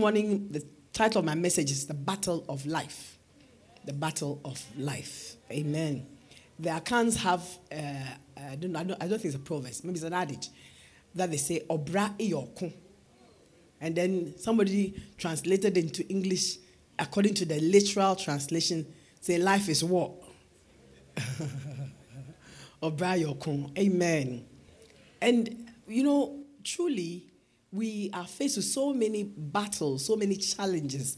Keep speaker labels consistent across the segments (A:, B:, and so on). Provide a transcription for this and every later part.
A: Morning, the title of my message is The Battle of Life. The Battle of Life. Amen. The accounts have, uh, I, don't, I, don't, I don't think it's a proverb, maybe it's an adage, that they say, Obra iyoko. And then somebody translated into English, according to the literal translation, say, Life is war. Obra iyoko. Amen. And, you know, truly, we are faced with so many battles, so many challenges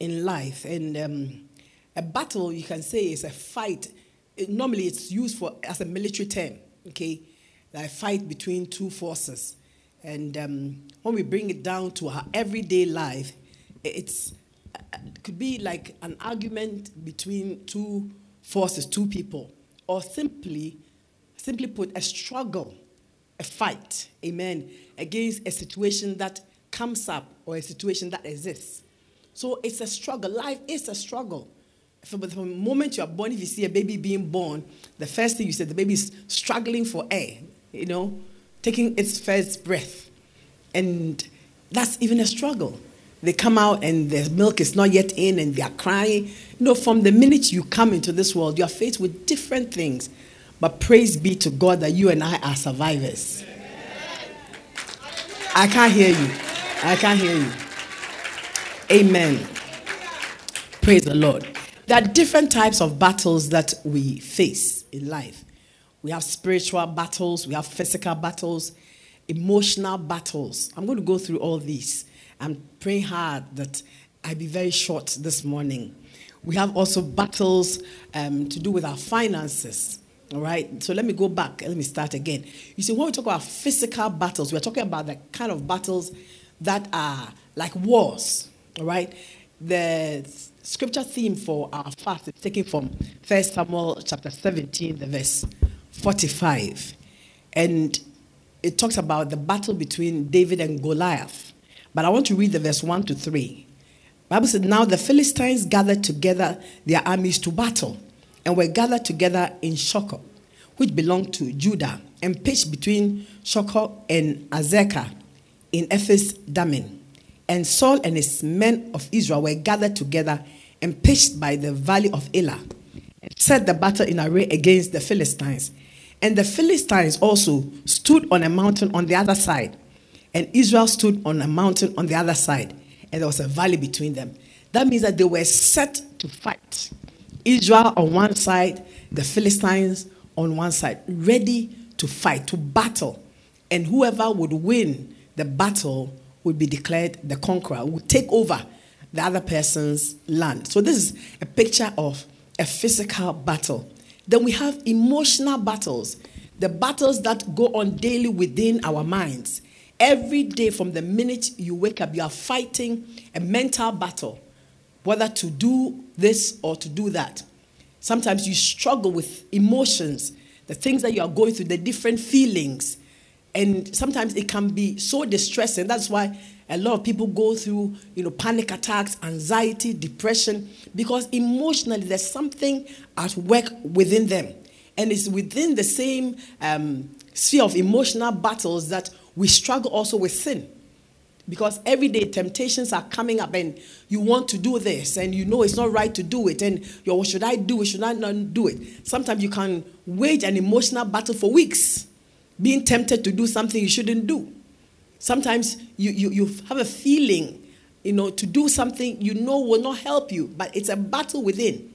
A: in life. And um, a battle, you can say, is a fight. It, normally, it's used for as a military term, okay? A fight between two forces. And um, when we bring it down to our everyday life, it's, it could be like an argument between two forces, two people, or simply, simply put, a struggle a fight, amen, against a situation that comes up or a situation that exists. So it's a struggle. Life is a struggle. From the moment you are born, if you see a baby being born, the first thing you say, the baby is struggling for air, you know, taking its first breath. And that's even a struggle. They come out and the milk is not yet in and they are crying. You know, from the minute you come into this world, you are faced with different things. But praise be to God that you and I are survivors. I can't hear you. I can't hear you. Amen. Praise the Lord. There are different types of battles that we face in life. We have spiritual battles, we have physical battles, emotional battles. I'm going to go through all these. I'm praying hard that I be very short this morning. We have also battles um, to do with our finances. All right, so let me go back. Let me start again. You see, when we talk about physical battles, we're talking about the kind of battles that are like wars. All right, the scripture theme for our fast is taken from First Samuel chapter 17, the verse 45. And it talks about the battle between David and Goliath. But I want to read the verse 1 to 3. Bible said, Now the Philistines gathered together their armies to battle and were gathered together in Socoh, which belonged to Judah, and pitched between Socoh and Azekah in Ephes Dammim. And Saul and his men of Israel were gathered together and pitched by the valley of Elah, and set the battle in array against the Philistines. And the Philistines also stood on a mountain on the other side, and Israel stood on a mountain on the other side, and there was a valley between them. That means that they were set to fight. Israel on one side, the Philistines on one side, ready to fight, to battle. And whoever would win the battle would be declared the conqueror, would take over the other person's land. So, this is a picture of a physical battle. Then we have emotional battles, the battles that go on daily within our minds. Every day, from the minute you wake up, you are fighting a mental battle whether to do this or to do that. Sometimes you struggle with emotions, the things that you are going through, the different feelings. And sometimes it can be so distressing. That's why a lot of people go through, you know, panic attacks, anxiety, depression, because emotionally there's something at work within them. And it's within the same um, sphere of emotional battles that we struggle also with sin. Because every day temptations are coming up and you want to do this and you know it's not right to do it and you know, should I do it, should I not do it? Sometimes you can wage an emotional battle for weeks, being tempted to do something you shouldn't do. Sometimes you, you, you have a feeling, you know, to do something you know will not help you, but it's a battle within.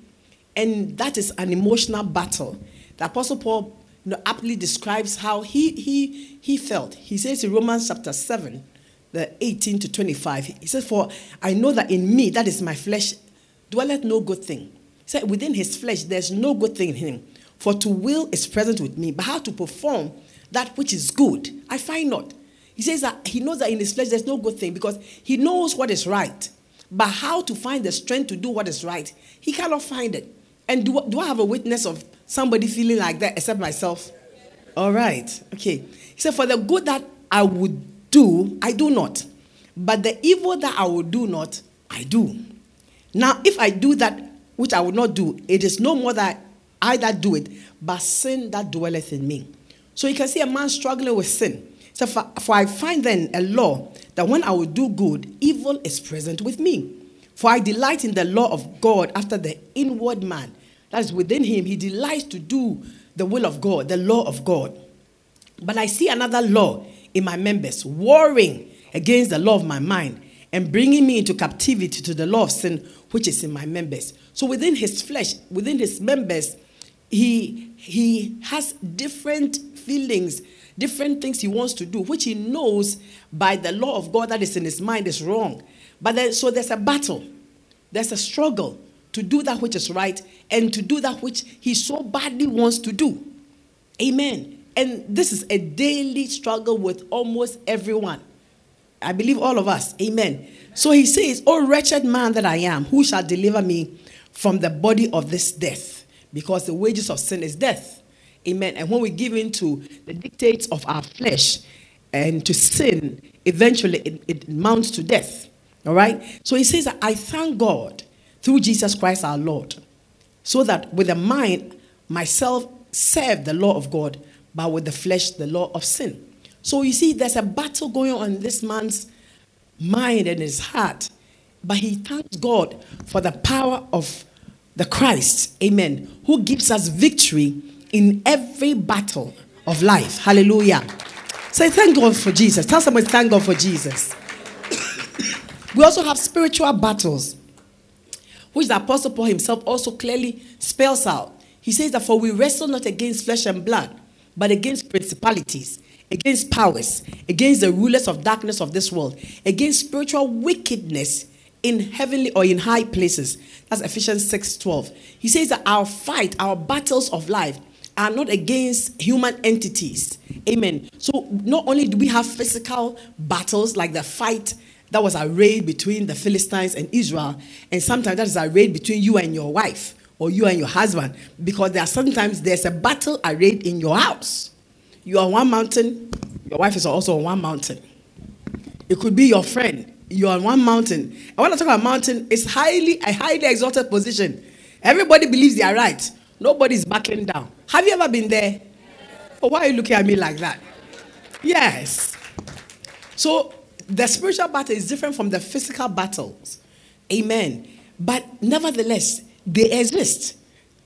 A: And that is an emotional battle. The Apostle Paul you know, aptly describes how he, he, he felt. He says in Romans chapter 7, the 18 to 25. He says, For I know that in me, that is my flesh, dwelleth no good thing. He said, Within his flesh, there's no good thing in him. For to will is present with me, but how to perform that which is good, I find not. He says that he knows that in his flesh there's no good thing because he knows what is right, But how to find the strength to do what is right, he cannot find it. And do, do I have a witness of somebody feeling like that except myself? All right. Okay. He said, For the good that I would do, I do not. But the evil that I would do not, I do. Now, if I do that which I would not do, it is no more that I that do it, but sin that dwelleth in me. So you can see a man struggling with sin. So for, for I find then a law that when I will do good, evil is present with me. For I delight in the law of God after the inward man. That is within him. He delights to do the will of God, the law of God. But I see another law in my members, warring against the law of my mind and bringing me into captivity to the law of sin which is in my members. So within his flesh, within his members, he he has different feelings, different things he wants to do, which he knows by the law of God that is in his mind is wrong. But then, so there's a battle, there's a struggle to do that which is right and to do that which he so badly wants to do. Amen. And this is a daily struggle with almost everyone. I believe all of us. Amen. So he says, Oh, wretched man that I am, who shall deliver me from the body of this death? Because the wages of sin is death. Amen. And when we give in to the dictates of our flesh and to sin, eventually it, it amounts to death. All right? So he says, I thank God through Jesus Christ our Lord, so that with the mind, myself serve the law of God, but with the flesh, the law of sin. So you see, there's a battle going on in this man's mind and his heart. But he thanks God for the power of the Christ, amen, who gives us victory in every battle of life. Hallelujah. Say thank God for Jesus. Tell someone thank God for Jesus. we also have spiritual battles, which the Apostle Paul himself also clearly spells out. He says that for we wrestle not against flesh and blood, but against principalities against powers, against the rulers of darkness of this world, against spiritual wickedness in heavenly or in high places. That's Ephesians 6 12. He says that our fight, our battles of life, are not against human entities. Amen. So not only do we have physical battles like the fight that was arrayed between the Philistines and Israel, and sometimes that is arrayed between you and your wife or you and your husband, because there are sometimes there's a battle arrayed in your house. You are on one mountain, your wife is also on one mountain. It could be your friend. You're on one mountain. And when I talk about mountain, it's highly a highly exalted position. Everybody believes they are right. Nobody's backing down. Have you ever been there? Oh, why are you looking at me like that? Yes. So the spiritual battle is different from the physical battles. Amen. But nevertheless, they exist.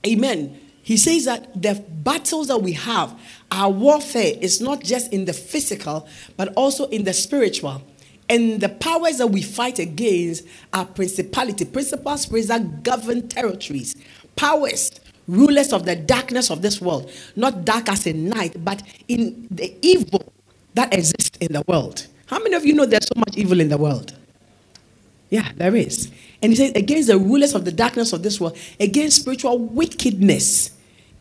A: Amen. He says that the battles that we have, our warfare is not just in the physical, but also in the spiritual. And the powers that we fight against are principality, principal spirits that govern territories, powers, rulers of the darkness of this world, not dark as in night, but in the evil that exists in the world. How many of you know there's so much evil in the world? Yeah, there is. And he says, against the rulers of the darkness of this world, against spiritual wickedness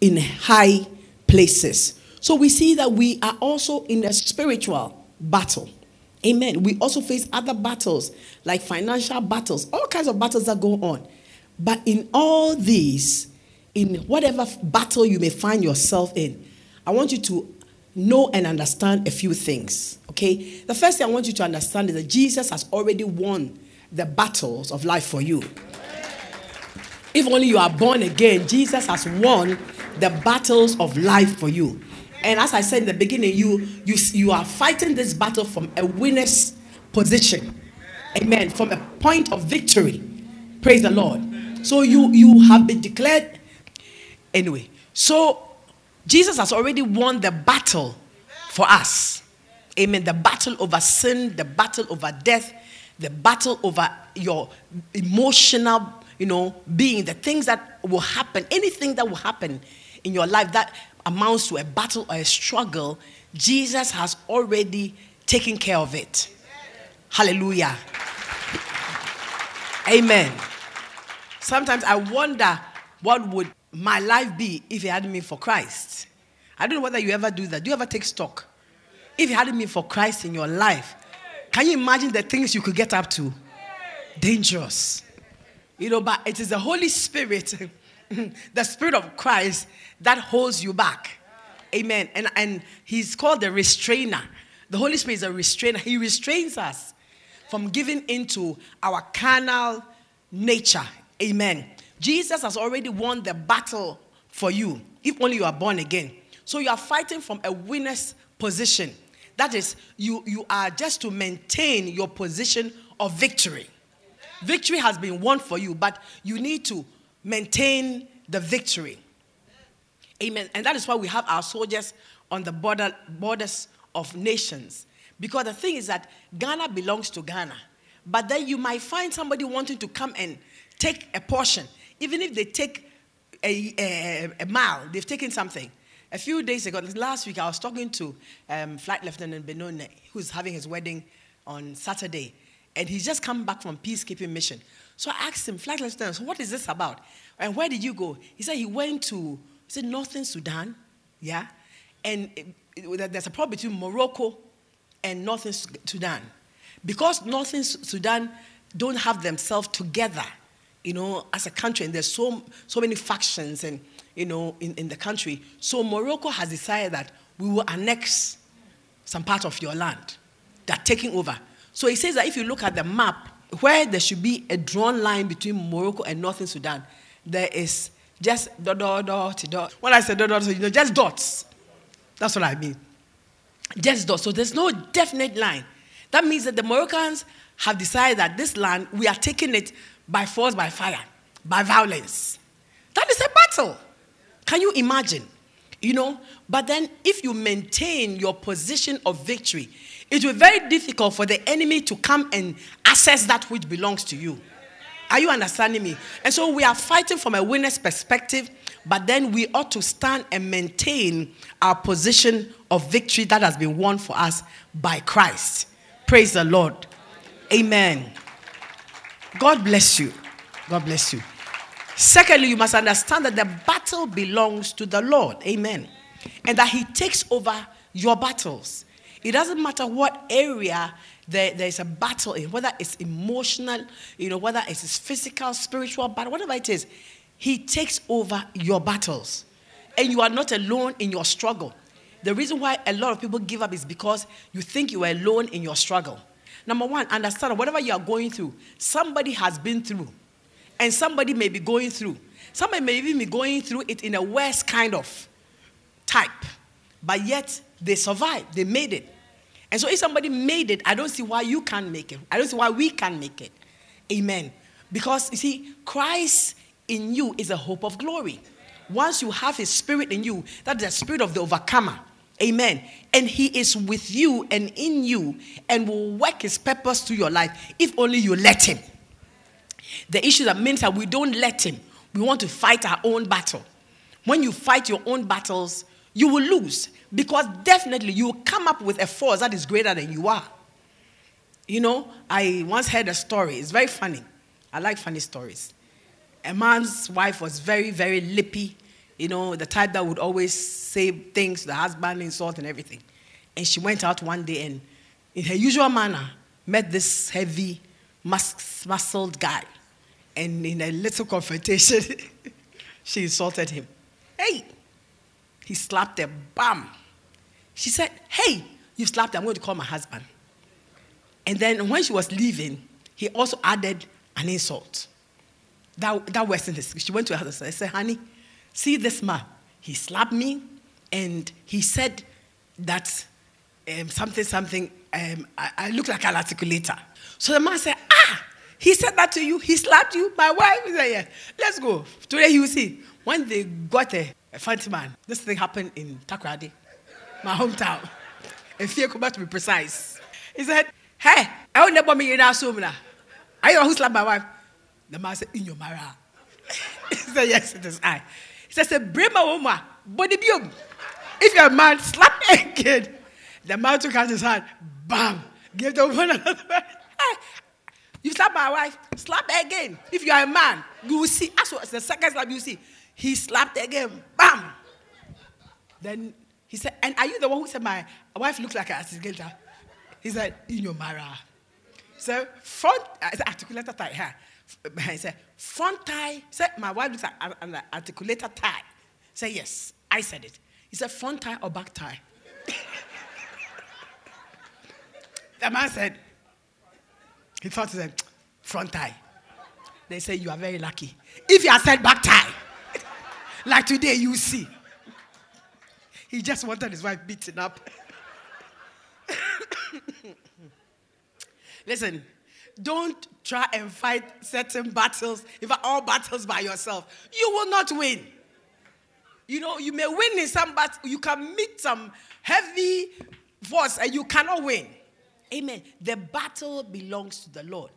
A: in high places. So we see that we are also in a spiritual battle. Amen. We also face other battles, like financial battles, all kinds of battles that go on. But in all these, in whatever battle you may find yourself in, I want you to know and understand a few things. Okay? The first thing I want you to understand is that Jesus has already won the battles of life for you. If only you are born again, Jesus has won the battles of life for you. And as I said in the beginning, you you you are fighting this battle from a winner's position. Amen. From a point of victory. Praise the Lord. So you you have been declared anyway. So Jesus has already won the battle for us. Amen. The battle over sin, the battle over death, the battle over your emotional, you know, being, the things that will happen, anything that will happen in your life that amounts to a battle or a struggle, Jesus has already taken care of it. Hallelujah. Amen. Sometimes I wonder what would my life be if it hadn't been for Christ. I don't know whether you ever do that. Do you ever take stock? If it hadn't been for Christ in your life, can you imagine the things you could get up to? dangerous. You know, but it is the Holy Spirit, the Spirit of Christ, that holds you back. Amen. And, and He's called the restrainer. The Holy Spirit is a restrainer. He restrains us from giving into our carnal nature. Amen. Jesus has already won the battle for you, if only you are born again. So you are fighting from a winner's position. That is, you, you are just to maintain your position of victory. Victory has been won for you, but you need to maintain the victory. Amen. And that is why we have our soldiers on the border, borders of nations. Because the thing is that Ghana belongs to Ghana. But then you might find somebody wanting to come and take a portion. Even if they take a, a, a mile, they've taken something. A few days ago, last week, I was talking to um, Flight Lieutenant Benone, who's having his wedding on Saturday. And he's just come back from peacekeeping mission. So I asked him, Flight Lieutenant, so what is this about? And where did you go? He said he went to, he said, Northern Sudan. Yeah. And it, it, there's a problem between Morocco and Northern Sudan. Because Northern Sudan don't have themselves together, you know, as a country, and there's so, so many factions and you know, in, in the country. So Morocco has decided that we will annex some part of your land. They're taking over. So he says that if you look at the map, where there should be a drawn line between Morocco and Northern Sudan, there is just dot, dot, dot, dot. When I say dot, dot, you know, just dots. That's what I mean. Just dots. So there's no definite line. That means that the Moroccans have decided that this land, we are taking it by force, by fire, by violence. That is a battle. Can you imagine? You know, but then if you maintain your position of victory, it will be very difficult for the enemy to come and access that which belongs to you. Are you understanding me? And so we are fighting from a winner's perspective, but then we ought to stand and maintain our position of victory that has been won for us by Christ. Praise the Lord. Amen. God bless you. God bless you. Secondly, you must understand that the battle belongs to the Lord. Amen. And that He takes over your battles. It doesn't matter what area there, there's a battle in, whether it's emotional, you know, whether it's physical, spiritual battle, whatever it is, He takes over your battles. And you are not alone in your struggle. The reason why a lot of people give up is because you think you are alone in your struggle. Number one, understand whatever you are going through, somebody has been through and somebody may be going through. Somebody may even be going through it in a worse kind of type, but yet they survived, they made it. And so if somebody made it, I don't see why you can't make it. I don't see why we can't make it. Amen. Because you see, Christ in you is a hope of glory. Once you have his spirit in you, that is the spirit of the overcomer. Amen. And he is with you and in you and will work his purpose through your life if only you let him. The issue that means that we don't let him. We want to fight our own battle. When you fight your own battles, you will lose because definitely you will come up with a force that is greater than you are. You know, I once heard a story. It's very funny. I like funny stories. A man's wife was very, very lippy, you know, the type that would always say things to the husband, insult and everything. And she went out one day and, in her usual manner, met this heavy, mus- muscled guy. And in a little confrontation, she insulted him. Hey! He slapped her. Bam! She said, Hey, you slapped her. I'm going to call my husband. And then when she was leaving, he also added an insult. That, that wasn't his. She went to her husband and said, Honey, see this man. He slapped me and he said that um, something, something, um, I, I look like an articulator. So the man said, Ah, he said that to you. He slapped you. My wife He said, Yeah, let's go. Today you see. When they got a, a fancy man, this thing happened in Takoradi, my hometown. In Fiekuba to be precise. He said, Hey, I will never meet you now. Are you the one who slapped my wife? The man said, In your mara. he said, Yes, it is I. He said, Bring my woman, body biom. If you're a man, slap a kid. The man took out his hand, bam, gave the woman another. You slap my wife, slap again. If you are a man, you will see. As the second slap, you see. He slapped again, bam. Then he said, And are you the one who said my wife looks like an assassinator? He said, In your mara. So front, I said articulated tie. Huh? I said front tie. Say my wife looks like an articulator tie. Say yes, I said it. He said front tie or back tie. the man said, he thought he said front tie. They say you are very lucky. If you had said back tie, like today you see. He just wanted his wife beaten up. Listen, don't try and fight certain battles, if all battles by yourself. You will not win. You know, you may win in some but you can meet some heavy force and you cannot win. Amen. The battle belongs to the Lord.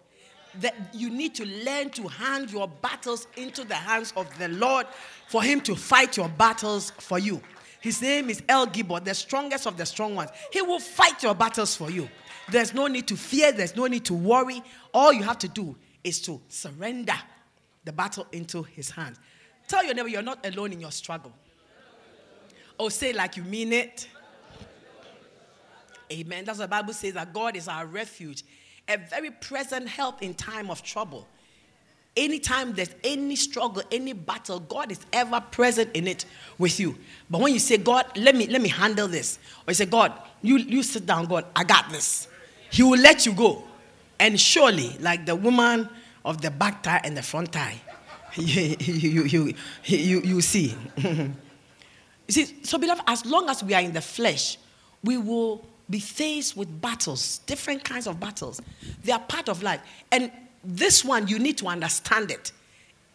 A: That you need to learn to hand your battles into the hands of the Lord for Him to fight your battles for you. His name is El Gibor, the strongest of the strong ones. He will fight your battles for you. There's no need to fear, there's no need to worry. All you have to do is to surrender the battle into his hands. Tell your neighbor you're not alone in your struggle. Or say like you mean it. Amen. That's what the Bible says that God is our refuge, a very present help in time of trouble. Anytime there's any struggle, any battle, God is ever present in it with you. But when you say, God, let me let me handle this, or you say, God, you, you sit down, God, I got this. He will let you go. And surely, like the woman of the back tie and the front tie, you, you, you, you, you see. you see, so beloved, as long as we are in the flesh, we will be faced with battles, different kinds of battles. They are part of life. And this one, you need to understand it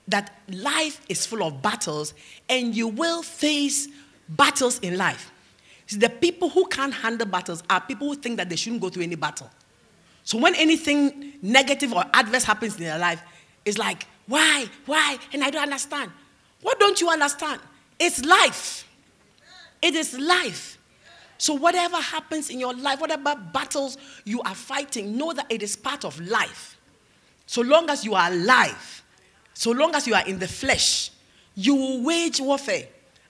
A: that life is full of battles and you will face battles in life. See, the people who can't handle battles are people who think that they shouldn't go through any battle. So when anything negative or adverse happens in their life, it's like, why? Why? And I don't understand. What don't you understand? It's life. It is life. So, whatever happens in your life, whatever battles you are fighting, know that it is part of life. So long as you are alive, so long as you are in the flesh, you will wage warfare.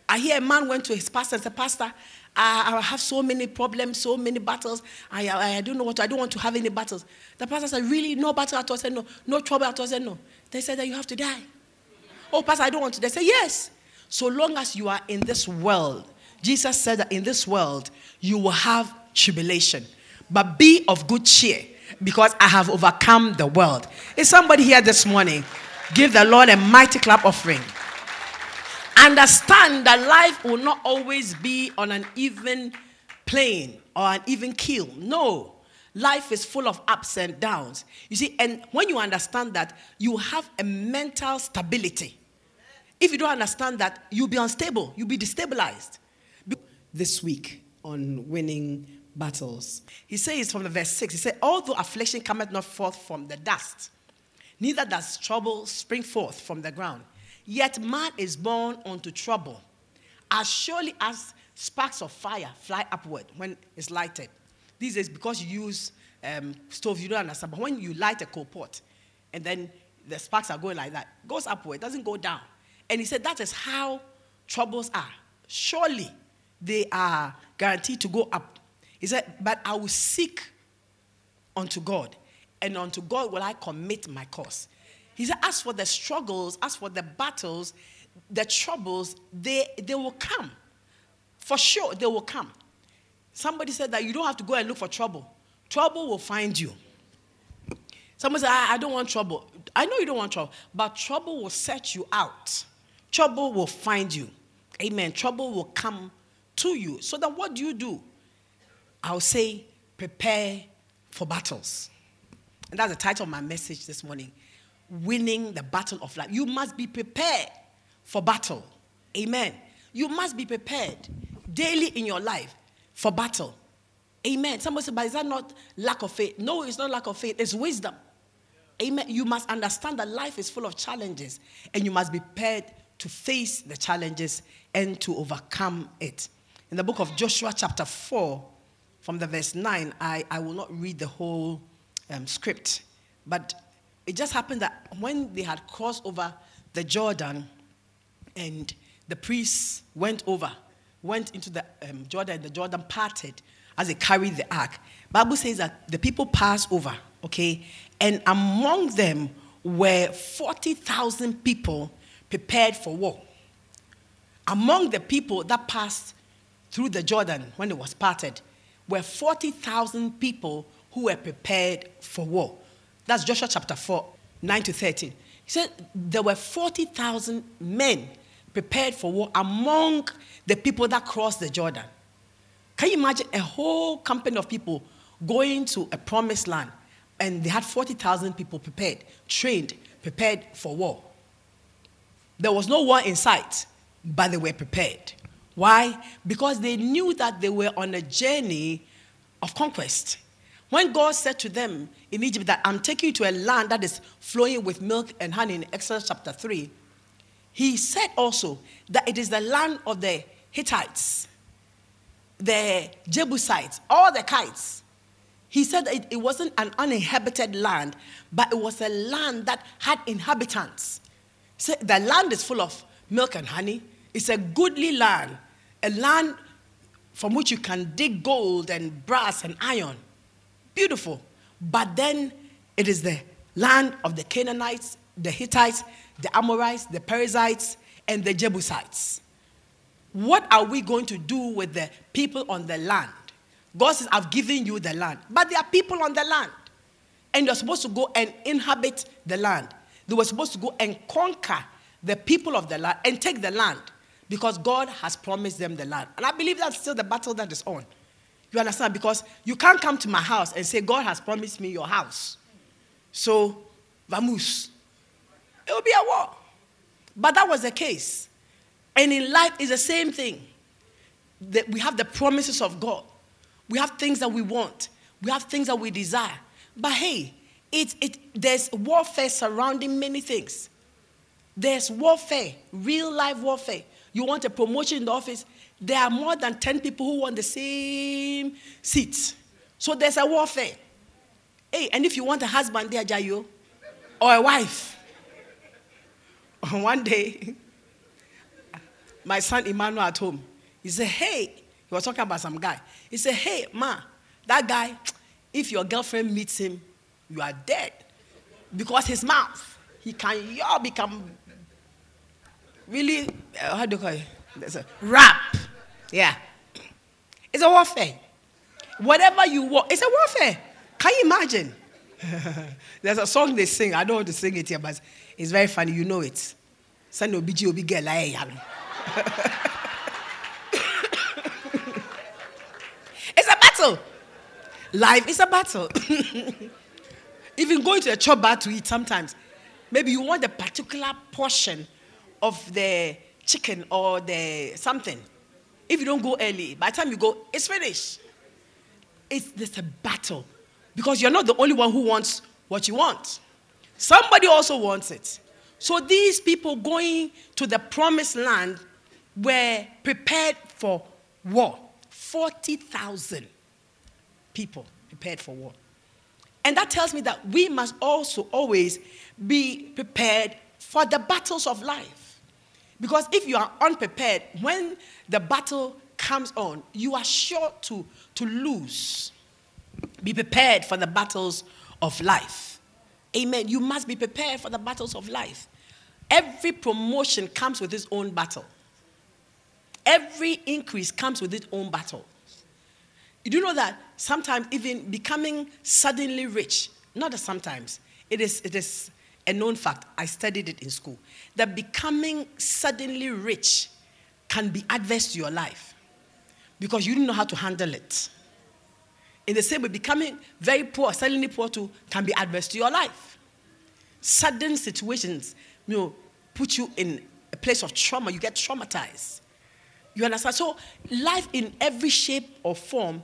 A: I hear a man went to his pastor and said, Pastor, I, have so many problems, so many battles. I, I, I, don't know what to, I don't want to have any battles. The pastor said, Really? No battle at all? I said, No. No trouble at all? I said, No. They said that you have to die. Oh, Pastor, I don't want to. They said, Yes. So long as you are in this world, Jesus said that in this world you will have tribulation. But be of good cheer because I have overcome the world. Is somebody here this morning? Give the Lord a mighty clap offering. Understand that life will not always be on an even plane or an even keel. No. Life is full of ups and downs. You see, and when you understand that, you have a mental stability. If you don't understand that, you'll be unstable, you'll be destabilized. This week on winning battles. He says from the verse 6, he said, Although affliction cometh not forth from the dust, neither does trouble spring forth from the ground. Yet man is born unto trouble, as surely as sparks of fire fly upward when it's lighted. This is because you use um, stove, you don't understand. But when you light a coal pot, and then the sparks are going like that, goes upward, it doesn't go down. And he said that is how troubles are. Surely they are guaranteed to go up he said, But I will seek unto God, and unto God will I commit my cause. He said, As for the struggles, as for the battles, the troubles, they, they will come. For sure, they will come. Somebody said that you don't have to go and look for trouble, trouble will find you. Somebody said, I, I don't want trouble. I know you don't want trouble, but trouble will set you out. Trouble will find you. Amen. Trouble will come to you. So then, what do you do? I'll say, prepare for battles. And that's the title of my message this morning Winning the Battle of Life. You must be prepared for battle. Amen. You must be prepared daily in your life for battle. Amen. Somebody said, but is that not lack of faith? No, it's not lack of faith, it's wisdom. Amen. You must understand that life is full of challenges and you must be prepared to face the challenges and to overcome it. In the book of Joshua, chapter 4, from the verse 9, I, I will not read the whole um, script, but it just happened that when they had crossed over the Jordan and the priests went over, went into the um, Jordan, and the Jordan parted, as they carried the ark. Bible says that the people passed over, okay, and among them were 40,000 people prepared for war. Among the people that passed through the Jordan when it was parted were 40,000 people who were prepared for war. That's Joshua chapter 4, 9 to 13. He said there were 40,000 men prepared for war among the people that crossed the Jordan. Can you imagine a whole company of people going to a promised land and they had 40,000 people prepared, trained, prepared for war? There was no war in sight, but they were prepared. Why? Because they knew that they were on a journey of conquest. When God said to them in Egypt that I'm taking you to a land that is flowing with milk and honey in Exodus chapter 3, he said also that it is the land of the Hittites, the Jebusites, all the kites. He said it, it wasn't an uninhabited land, but it was a land that had inhabitants. So the land is full of milk and honey. It's a goodly land, a land from which you can dig gold and brass and iron. Beautiful. But then it is the land of the Canaanites, the Hittites, the Amorites, the Perizzites, and the Jebusites. What are we going to do with the people on the land? God says, I've given you the land. But there are people on the land. And you're supposed to go and inhabit the land. They were supposed to go and conquer the people of the land and take the land because God has promised them the land. And I believe that's still the battle that is on. You understand? Because you can't come to my house and say, God has promised me your house. So, vamos it will be a war. But that was the case. And in life, it's the same thing. That we have the promises of God. We have things that we want. We have things that we desire. But hey, it, it, there's warfare surrounding many things. There's warfare, real life warfare. You want a promotion in the office, there are more than 10 people who want the same seats. So there's a warfare. Hey, and if you want a husband there, Jayo, or a wife, one day, my son Emmanuel at home, he said, Hey, he was talking about some guy. He said, Hey, ma, that guy, if your girlfriend meets him, you are dead. Because his mouth, he can you all become really, uh, how do you call it? There's a rap. Yeah. It's a warfare. Whatever you want, it's a warfare. Can you imagine? There's a song they sing. I don't want to sing it here, but it's very funny. You know it. Send obi obi girl It's a battle. Life is a battle. Even going to a chop bar to eat sometimes, maybe you want a particular portion of the chicken or the something. If you don't go early, by the time you go, it's finished. It's this a battle because you're not the only one who wants what you want. Somebody also wants it. So these people going to the promised land were prepared for war. 40,000 people prepared for war. And that tells me that we must also always be prepared for the battles of life. Because if you are unprepared, when the battle comes on, you are sure to, to lose. Be prepared for the battles of life. Amen. You must be prepared for the battles of life. Every promotion comes with its own battle. Every increase comes with its own battle. You do know that sometimes even becoming suddenly rich, not that sometimes, it is, it is a known fact. I studied it in school. That becoming suddenly rich can be adverse to your life because you don't know how to handle it. In the same way, becoming very poor, suddenly poor too, can be adverse to your life. Sudden situations, you know, put you in a place of trauma. You get traumatized. You understand? So, life in every shape or form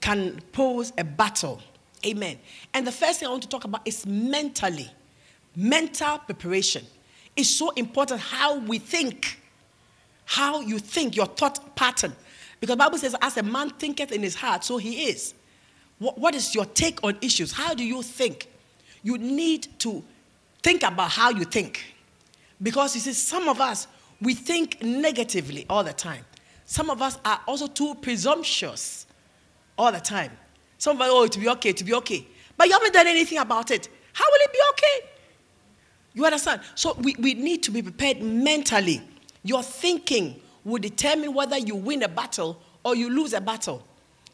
A: can pose a battle. Amen. And the first thing I want to talk about is mentally. Mental preparation is so important how we think. How you think, your thought pattern. Because Bible says, as a man thinketh in his heart, so he is. What, what is your take on issues? How do you think? You need to think about how you think. Because you see, some of us, we think negatively all the time. Some of us are also too presumptuous. all the time. Somebody, oh, to be okay, to be okay. But you haven't done anything about it. How will it be okay? You understand? So we, we need to be prepared mentally. Your thinking will determine whether you win a battle or you lose a battle.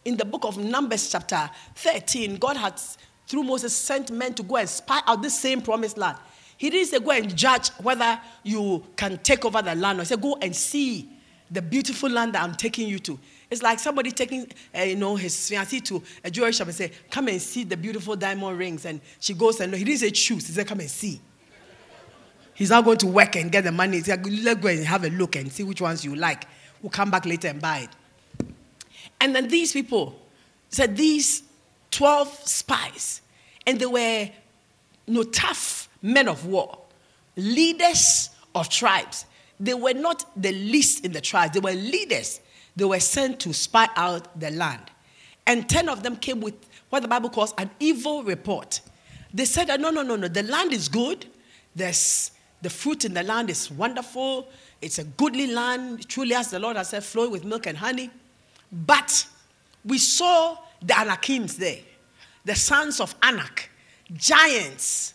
A: In the book of Numbers, chapter 13, God had, through Moses, sent men to go and spy out this same promised land. He didn't say, Go and judge whether you can take over the land. He said, Go and see the beautiful land that I'm taking you to. It's like somebody taking, uh, you know, his fiancée to a jewelry shop and say, "Come and see the beautiful diamond rings." And she goes and he didn't say choose. He said, "Come and see." He's not going to work and get the money. He said, "Let's go and have a look and see which ones you like. We'll come back later and buy it." And then these people said these twelve spies, and they were you know, tough men of war, leaders of tribes. They were not the least in the tribes. They were leaders they were sent to spy out the land. And 10 of them came with what the Bible calls an evil report. They said, no, no, no, no, the land is good. There's the fruit in the land is wonderful. It's a goodly land, truly, as the Lord has said, flowing with milk and honey. But we saw the Anakims there, the sons of Anak, giants.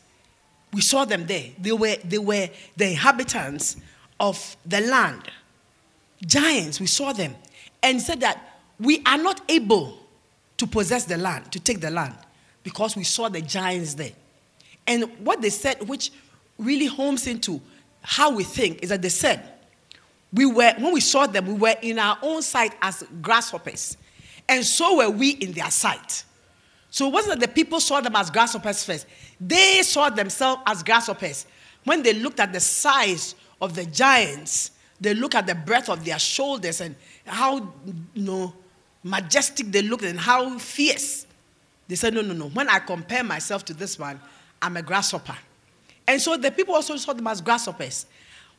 A: We saw them there. They were, they were the inhabitants of the land. Giants, we saw them and said that we are not able to possess the land, to take the land, because we saw the giants there. And what they said, which really homes into how we think, is that they said, we were, when we saw them, we were in our own sight as grasshoppers. And so were we in their sight. So it wasn't that the people saw them as grasshoppers first. They saw themselves as grasshoppers. When they looked at the size of the giants, they look at the breadth of their shoulders and how you know, majestic they looked and how fierce. They said, No, no, no. When I compare myself to this one, I'm a grasshopper. And so the people also saw them as grasshoppers.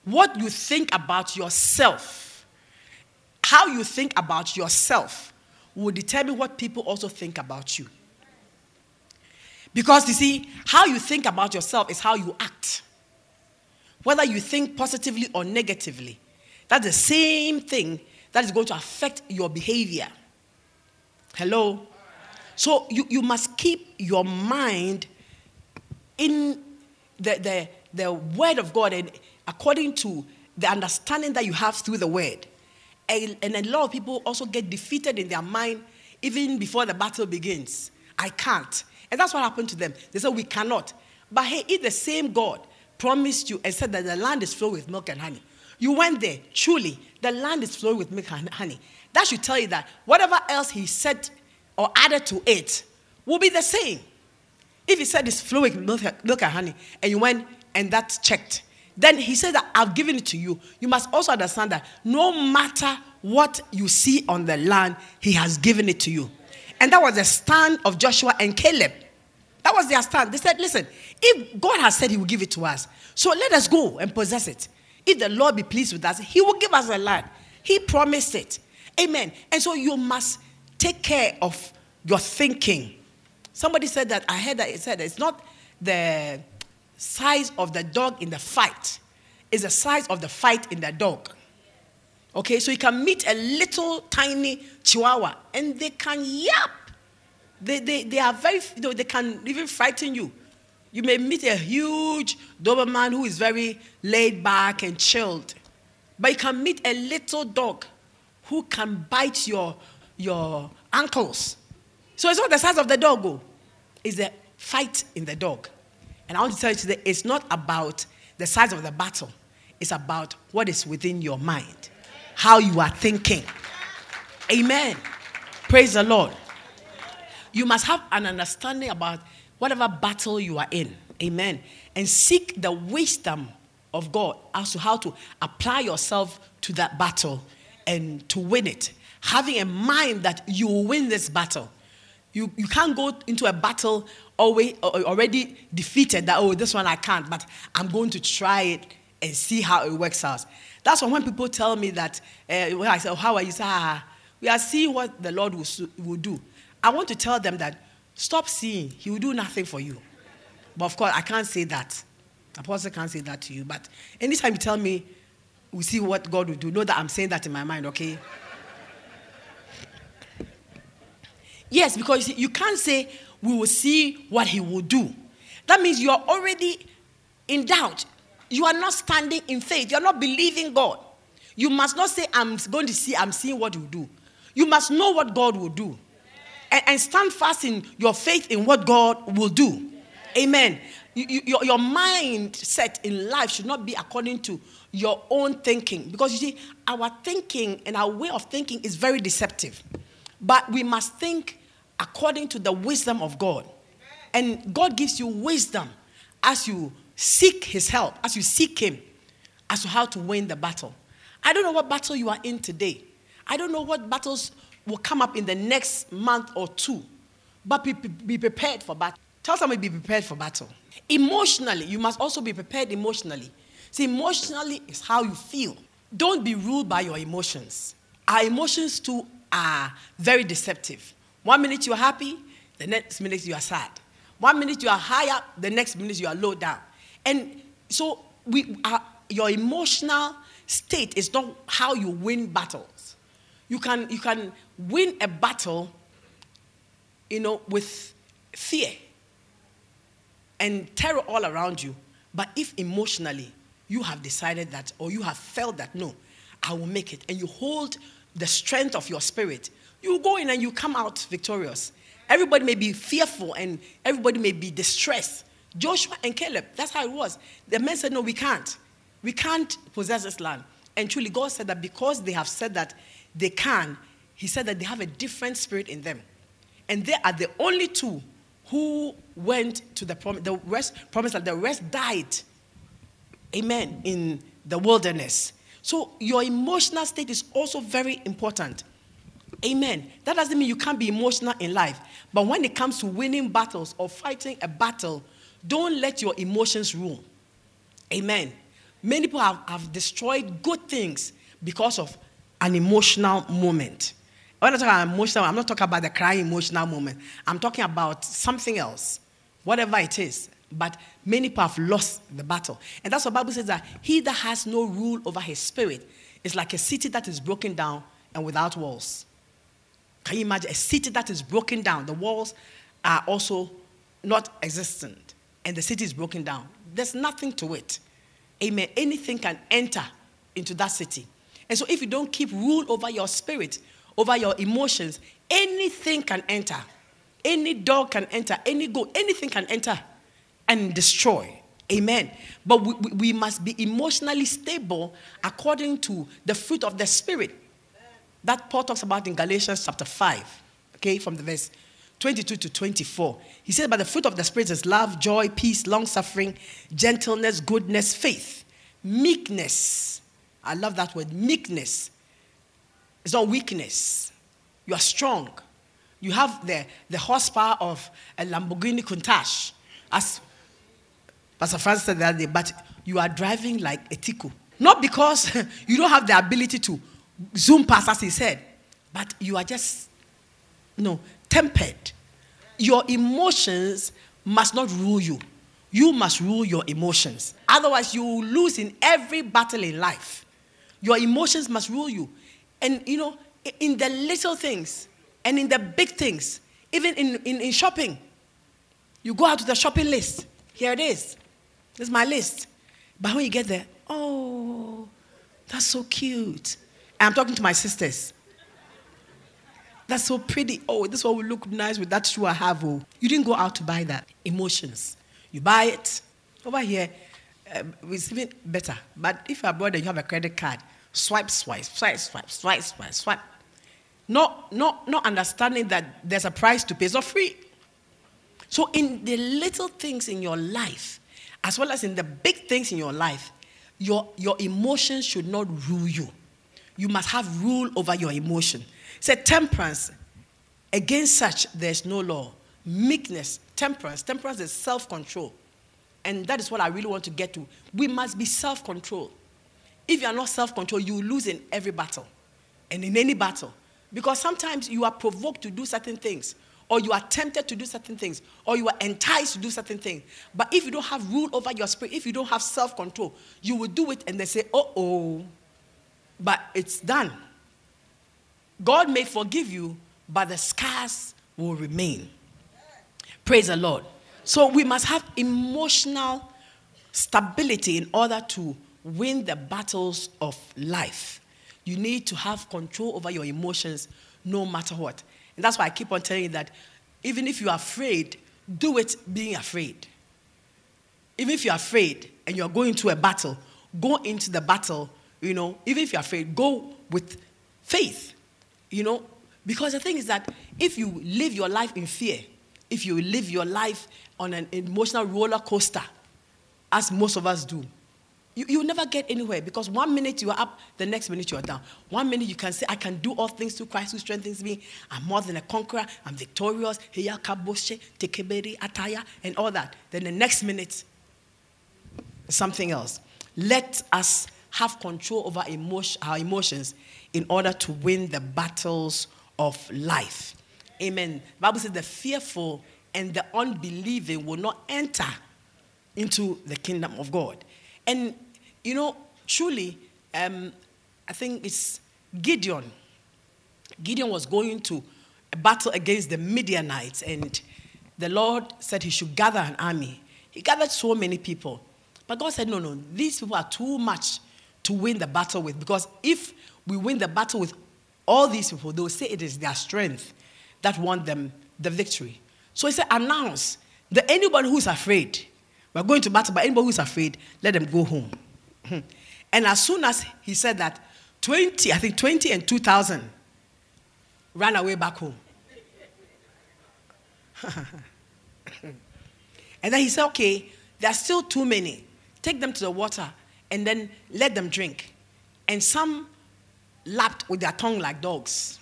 A: What you think about yourself, how you think about yourself, will determine what people also think about you. Because you see, how you think about yourself is how you act. Whether you think positively or negatively that's the same thing that is going to affect your behavior. Hello? So you, you must keep your mind in the, the, the word of God and according to the understanding that you have through the word. And, and a lot of people also get defeated in their mind even before the battle begins. I can't. And that's what happened to them. They said, We cannot. But hey, if the same God promised you and said that the land is filled with milk and honey, you went there. Truly, the land is flowing with milk and honey. That should tell you that whatever else he said or added to it will be the same. If he said it's flowing milk, and honey, and you went and that's checked, then he said that I've given it to you. You must also understand that no matter what you see on the land, he has given it to you. And that was the stand of Joshua and Caleb. That was their stand. They said, listen, if God has said he will give it to us, so let us go and possess it. If the Lord be pleased with us, He will give us a land. He promised it. Amen. And so you must take care of your thinking. Somebody said that, I heard that it said that it's not the size of the dog in the fight, it's the size of the fight in the dog. Okay, so you can meet a little tiny chihuahua and they can yap. They, they, they are very, you know, they can even frighten you. You may meet a huge Doberman who is very laid back and chilled, but you can meet a little dog who can bite your, your ankles. So it's not the size of the dog, oh. It's the fight in the dog. And I want to tell you today, it's not about the size of the battle, it's about what is within your mind, how you are thinking. Amen. Praise the Lord. You must have an understanding about whatever battle you are in. Amen. And seek the wisdom of God as to how to apply yourself to that battle and to win it. Having a mind that you will win this battle. You, you can't go into a battle always, already defeated that, oh, this one I can't, but I'm going to try it and see how it works out. That's why when people tell me that, uh, when I say, oh, how are you? Ah, we are seeing what the Lord will, will do. I want to tell them that Stop seeing. He will do nothing for you. But of course, I can't say that. Apostle can't say that to you. But anytime you tell me, we see what God will do, know that I'm saying that in my mind, okay? Yes, because you can't say we will see what he will do. That means you are already in doubt. You are not standing in faith. You are not believing God. You must not say, I'm going to see, I'm seeing what you do. You must know what God will do. And, and stand fast in your faith in what God will do. Amen. You, you, your, your mindset in life should not be according to your own thinking. Because you see, our thinking and our way of thinking is very deceptive. But we must think according to the wisdom of God. And God gives you wisdom as you seek His help, as you seek Him, as to how to win the battle. I don't know what battle you are in today. I don't know what battles will come up in the next month or two. But be, be prepared for battle. Tell somebody be prepared for battle. Emotionally, you must also be prepared emotionally. See, emotionally is how you feel. Don't be ruled by your emotions. Our emotions too are very deceptive. One minute you're happy, the next minute you are sad. One minute you are higher, the next minute you are low down. And so we are, your emotional state is not how you win battles. You can, you can win a battle, you know, with fear and terror all around you. But if emotionally you have decided that, or you have felt that, no, I will make it, and you hold the strength of your spirit, you go in and you come out victorious. Everybody may be fearful and everybody may be distressed. Joshua and Caleb, that's how it was. The men said, No, we can't. We can't possess this land. And truly, God said that because they have said that they can, He said that they have a different spirit in them. And they are the only two who went to the promise. The rest promised that the rest died. Amen. In the wilderness. So your emotional state is also very important. Amen. That doesn't mean you can't be emotional in life. But when it comes to winning battles or fighting a battle, don't let your emotions rule. Amen. Many people have, have destroyed good things because of an emotional moment. When I talk about emotional, I'm not talking about the crying emotional moment. I'm talking about something else, whatever it is. But many people have lost the battle. And that's what the Bible says that he that has no rule over his spirit is like a city that is broken down and without walls. Can you imagine a city that is broken down? The walls are also not existent, and the city is broken down. There's nothing to it. Amen. Anything can enter into that city. And so, if you don't keep rule over your spirit, over your emotions, anything can enter. Any dog can enter, any goat, anything can enter and destroy. Amen. But we, we must be emotionally stable according to the fruit of the Spirit that Paul talks about in Galatians chapter 5, okay, from the verse 22 to 24. He says, But the fruit of the Spirit is love, joy, peace, long suffering, gentleness, goodness, faith, meekness. I love that word, meekness. It's not weakness. You are strong. You have the, the horsepower of a Lamborghini Countach. As Pastor Francis said that day, but you are driving like a tico. Not because you don't have the ability to zoom past, as he said, but you are just, you know, tempered. Your emotions must not rule you. You must rule your emotions. Otherwise, you will lose in every battle in life. Your emotions must rule you. And, you know, in the little things and in the big things, even in, in, in shopping, you go out to the shopping list. Here it is. This is my list. But when you get there, oh, that's so cute. I'm talking to my sisters. That's so pretty. Oh, this one will look nice with that shoe I have. Oh, you didn't go out to buy that. Emotions. You buy it. Over here, um, it's even better. But if you're abroad and you have a credit card, swipe, swipe, swipe, swipe, swipe, swipe, swipe. Not, not, not understanding that there's a price to pay. It's not free. So, in the little things in your life, as well as in the big things in your life, your, your emotions should not rule you you must have rule over your emotion. Say temperance. Against such, there's no law. Meekness, temperance. Temperance is self control. And that is what I really want to get to. We must be self control. If you are not self control, you lose in every battle and in any battle. Because sometimes you are provoked to do certain things, or you are tempted to do certain things, or you are enticed to do certain things. But if you don't have rule over your spirit, if you don't have self control, you will do it and they say, oh, oh, but it's done. God may forgive you, but the scars will remain. Praise the Lord. So we must have emotional stability in order to win the battles of life. You need to have control over your emotions no matter what. And that's why I keep on telling you that even if you're afraid, do it being afraid. Even if you're afraid and you're going to a battle, go into the battle, you know, even if you're afraid, go with faith, you know, because the thing is that if you live your life in fear, if you live your life on an emotional roller coaster, as most of us do, you, you never get anywhere because one minute you are up, the next minute you are down. One minute you can say, I can do all things through Christ who strengthens me. I'm more than a conqueror. I'm victorious. Heya kaboshe, tekeberi, ataya, and all that. Then the next minute, something else. Let us have control over emotion, our emotions in order to win the battles of life. Amen. The Bible says the fearful and the unbelieving will not enter into the kingdom of God. And, you know, truly, um, I think it's Gideon. Gideon was going to a battle against the Midianites, and the Lord said he should gather an army. He gathered so many people. But God said, no, no, these people are too much to win the battle with. Because if we win the battle with all these people, they will say it is their strength that won them the victory. So he said, announce that anybody who's afraid, we're going to battle, but anybody who's afraid, let them go home. and as soon as he said that, 20, I think 20 and 2,000 ran away back home. and then he said, okay, there are still too many. Take them to the water and then let them drink. And some lapped with their tongue like dogs.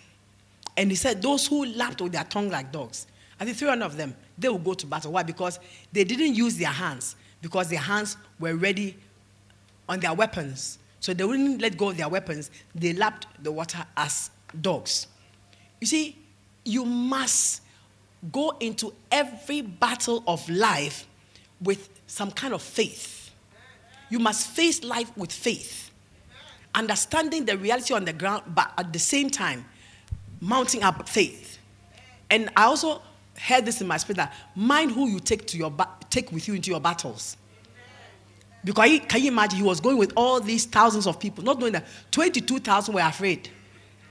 A: And he said, Those who lapped with their tongue like dogs, I think 300 of them, they will go to battle. Why? Because they didn't use their hands, because their hands were ready on their weapons. So they wouldn't let go of their weapons. They lapped the water as dogs. You see, you must go into every battle of life with some kind of faith. You must face life with faith, understanding the reality on the ground, but at the same time, mounting up faith. And I also heard this in my spirit that mind who you take to your ba- take with you into your battles. Because he, can you imagine he was going with all these thousands of people, not knowing that 22,000 were afraid.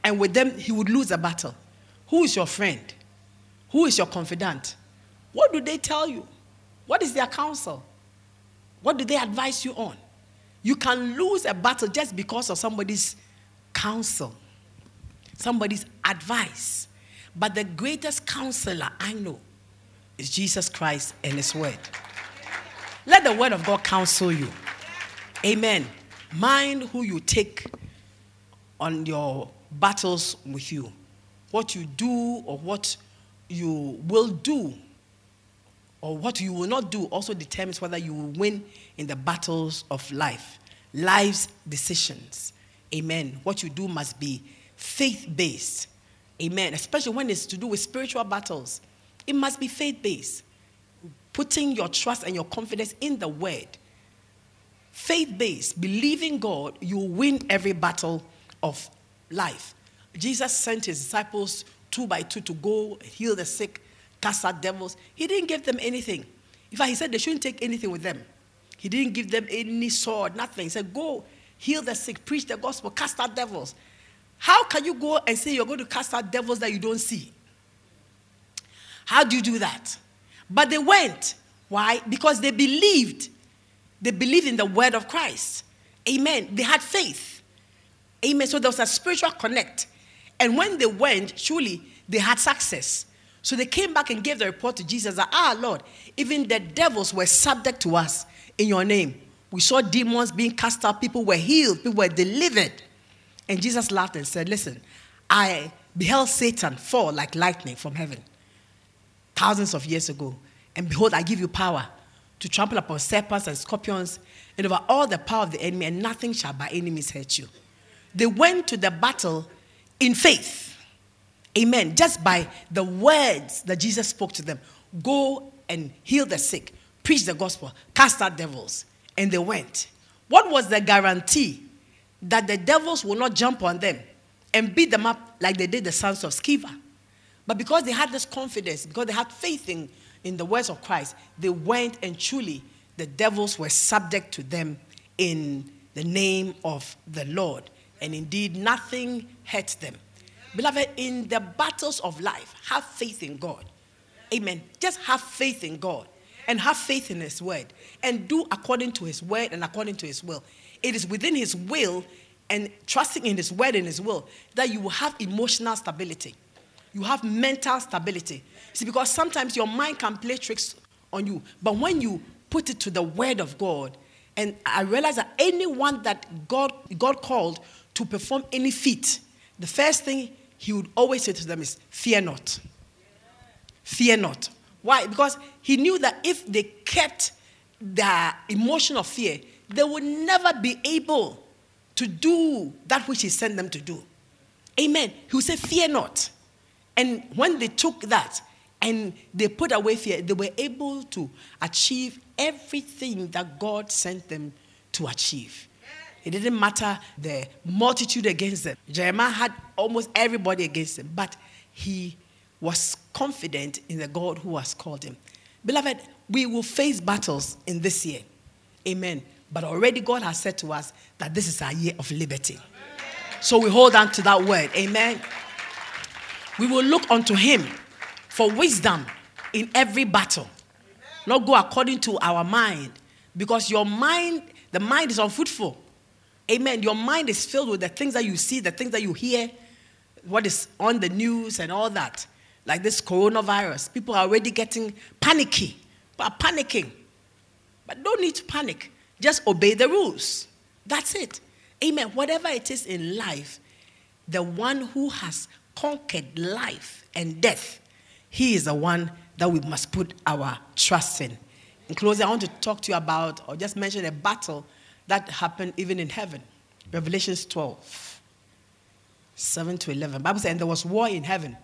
A: And with them, he would lose a battle. Who is your friend? Who is your confidant? What do they tell you? What is their counsel? What do they advise you on? You can lose a battle just because of somebody's counsel, somebody's advice. But the greatest counselor I know is Jesus Christ and His Word. Let the Word of God counsel you. Amen. Mind who you take on your battles with you. What you do or what you will do or what you will not do also determines whether you will win in the battles of life. Life's decisions. Amen. What you do must be faith based. Amen. Especially when it's to do with spiritual battles. It must be faith based. Putting your trust and your confidence in the word. Faith based. Believing God, you will win every battle of life. Jesus sent his disciples two by two to go heal the sick, cast out devils. He didn't give them anything. In fact, he said they shouldn't take anything with them. He didn't give them any sword, nothing. He said, Go heal the sick, preach the gospel, cast out devils. How can you go and say you're going to cast out devils that you don't see? How do you do that? But they went. Why? Because they believed. They believed in the word of Christ. Amen. They had faith. Amen. So there was a spiritual connect. And when they went, surely they had success. So they came back and gave the report to Jesus that, ah, Lord, even the devils were subject to us in your name. We saw demons being cast out, people were healed, people were delivered. And Jesus laughed and said, Listen, I beheld Satan fall like lightning from heaven thousands of years ago. And behold, I give you power to trample upon serpents and scorpions and over all the power of the enemy, and nothing shall by means hurt you. They went to the battle in faith. Amen. Just by the words that Jesus spoke to them go and heal the sick, preach the gospel, cast out devils. And they went. What was the guarantee that the devils will not jump on them and beat them up like they did the sons of Sceva? But because they had this confidence, because they had faith in, in the words of Christ, they went and truly the devils were subject to them in the name of the Lord. And indeed, nothing hurt them. Beloved, in the battles of life, have faith in God. Amen. Just have faith in God and have faith in His word and do according to His word and according to His will. It is within His will and trusting in His word and His will that you will have emotional stability. You have mental stability. See, because sometimes your mind can play tricks on you, but when you put it to the word of God, and I realize that anyone that God, God called to perform any feat, the first thing he would always say to them is, Fear not. Fear not. Why? Because he knew that if they kept their emotion of fear, they would never be able to do that which he sent them to do. Amen. He would say, Fear not. And when they took that and they put away fear, they were able to achieve everything that God sent them to achieve. It didn't matter the multitude against them. Jeremiah had almost everybody against him, but he was confident in the God who has called him. Beloved, we will face battles in this year. Amen. But already God has said to us that this is our year of liberty. So we hold on to that word. Amen. We will look unto him for wisdom in every battle. Not go according to our mind. Because your mind, the mind is unfruitful. Amen. Your mind is filled with the things that you see, the things that you hear, what is on the news and all that. Like this coronavirus. People are already getting panicky. But panicking. But don't need to panic. Just obey the rules. That's it. Amen. Whatever it is in life, the one who has conquered life and death, he is the one that we must put our trust in. In closing, I want to talk to you about, or just mention a battle that happened even in heaven. Revelations 12, 7 to 11. Bible says, and there was war in heaven.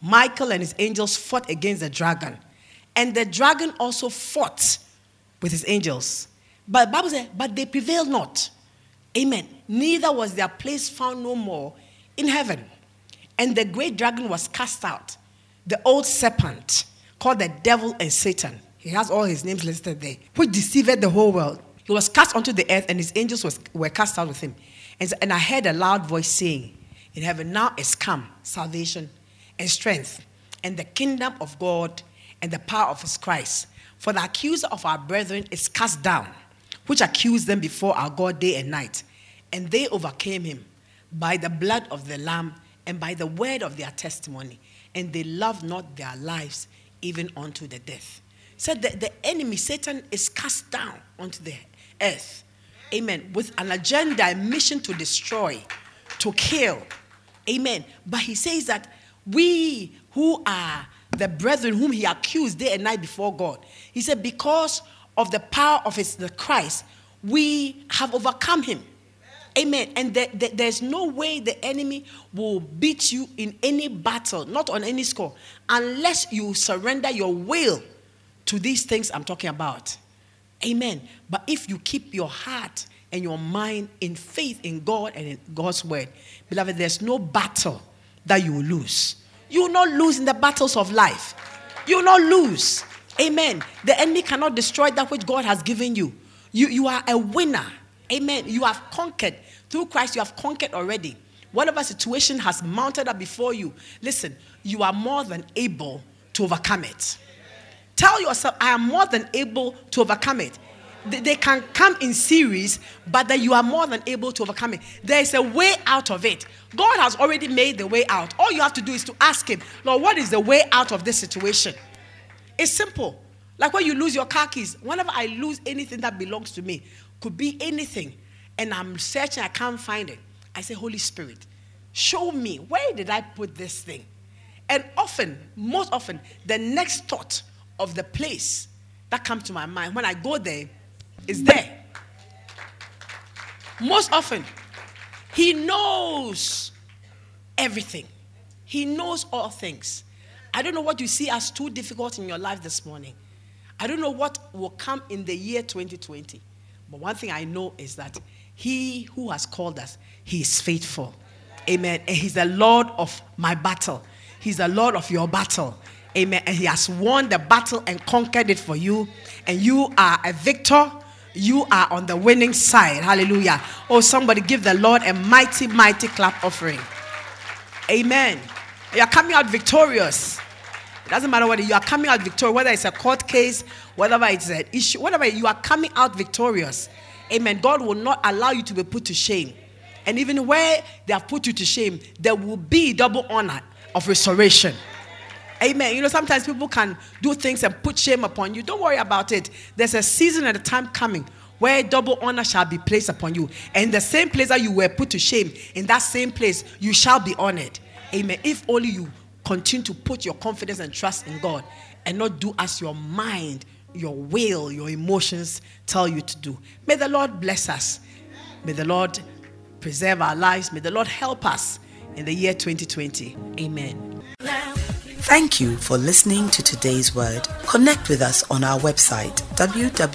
A: Michael and his angels fought against the dragon. And the dragon also fought with his angels. But Bible says, but they prevailed not. Amen. Neither was their place found no more in heaven. And the great dragon was cast out, the old serpent called the devil and Satan. He has all his names listed there, which deceived the whole world. He was cast onto the earth, and his angels was, were cast out with him. And, and I heard a loud voice saying, In heaven now is come salvation and strength, and the kingdom of God and the power of his Christ. For the accuser of our brethren is cast down, which accused them before our God day and night. And they overcame him by the blood of the Lamb and by the word of their testimony. And they loved not their lives even unto the death. Said that the enemy, Satan, is cast down onto the earth. Amen. With an agenda, a mission to destroy, to kill. Amen. But he says that we who are the brethren whom he accused day and night before God, he said, because of the power of his the Christ, we have overcome him. Amen. And the, the, there's no way the enemy will beat you in any battle, not on any score, unless you surrender your will to these things I'm talking about. Amen. But if you keep your heart and your mind in faith in God and in God's word, beloved, there's no battle that you will lose. You will not lose in the battles of life. You will not lose. Amen. The enemy cannot destroy that which God has given you. You, you are a winner. Amen. You have conquered. Through Christ, you have conquered already. Whatever situation has mounted up before you, listen, you are more than able to overcome it. Tell yourself, I am more than able to overcome it. They can come in series, but that you are more than able to overcome it. There is a way out of it. God has already made the way out. All you have to do is to ask Him, Lord, what is the way out of this situation? It's simple. Like when you lose your car keys, whenever I lose anything that belongs to me, could be anything, and I'm searching, I can't find it. I say, Holy Spirit, show me where did I put this thing? And often, most often, the next thought of the place that comes to my mind when I go there is there. Most often, He knows everything, He knows all things. I don't know what you see as too difficult in your life this morning. I don't know what will come in the year 2020. But one thing I know is that He who has called us, He is faithful. Amen. And He's the Lord of my battle. He's the Lord of your battle. Amen. And He has won the battle and conquered it for you. And you are a victor. You are on the winning side. Hallelujah. Oh, somebody give the Lord a mighty, mighty clap offering. Amen. You are coming out victorious. It doesn't matter whether you are coming out victorious, whether it's a court case, whatever it's an issue, whatever you are coming out victorious. Amen. God will not allow you to be put to shame. And even where they have put you to shame, there will be double honor of restoration. Amen. You know, sometimes people can do things and put shame upon you. Don't worry about it. There's a season and a time coming where double honor shall be placed upon you. And the same place that you were put to shame, in that same place, you shall be honored. Amen. If only you continue to put your confidence and trust in God and not do as your mind, your will, your emotions tell you to do. May the Lord bless us. May the Lord preserve our lives. May the Lord help us in the year 2020. Amen.
B: Thank you for listening to today's word. Connect with us on our website www.tlgm.org.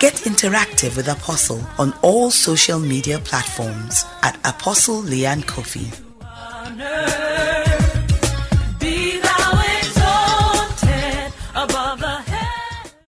B: Get interactive with Apostle on all social media platforms at Apostle Leanne Coffee.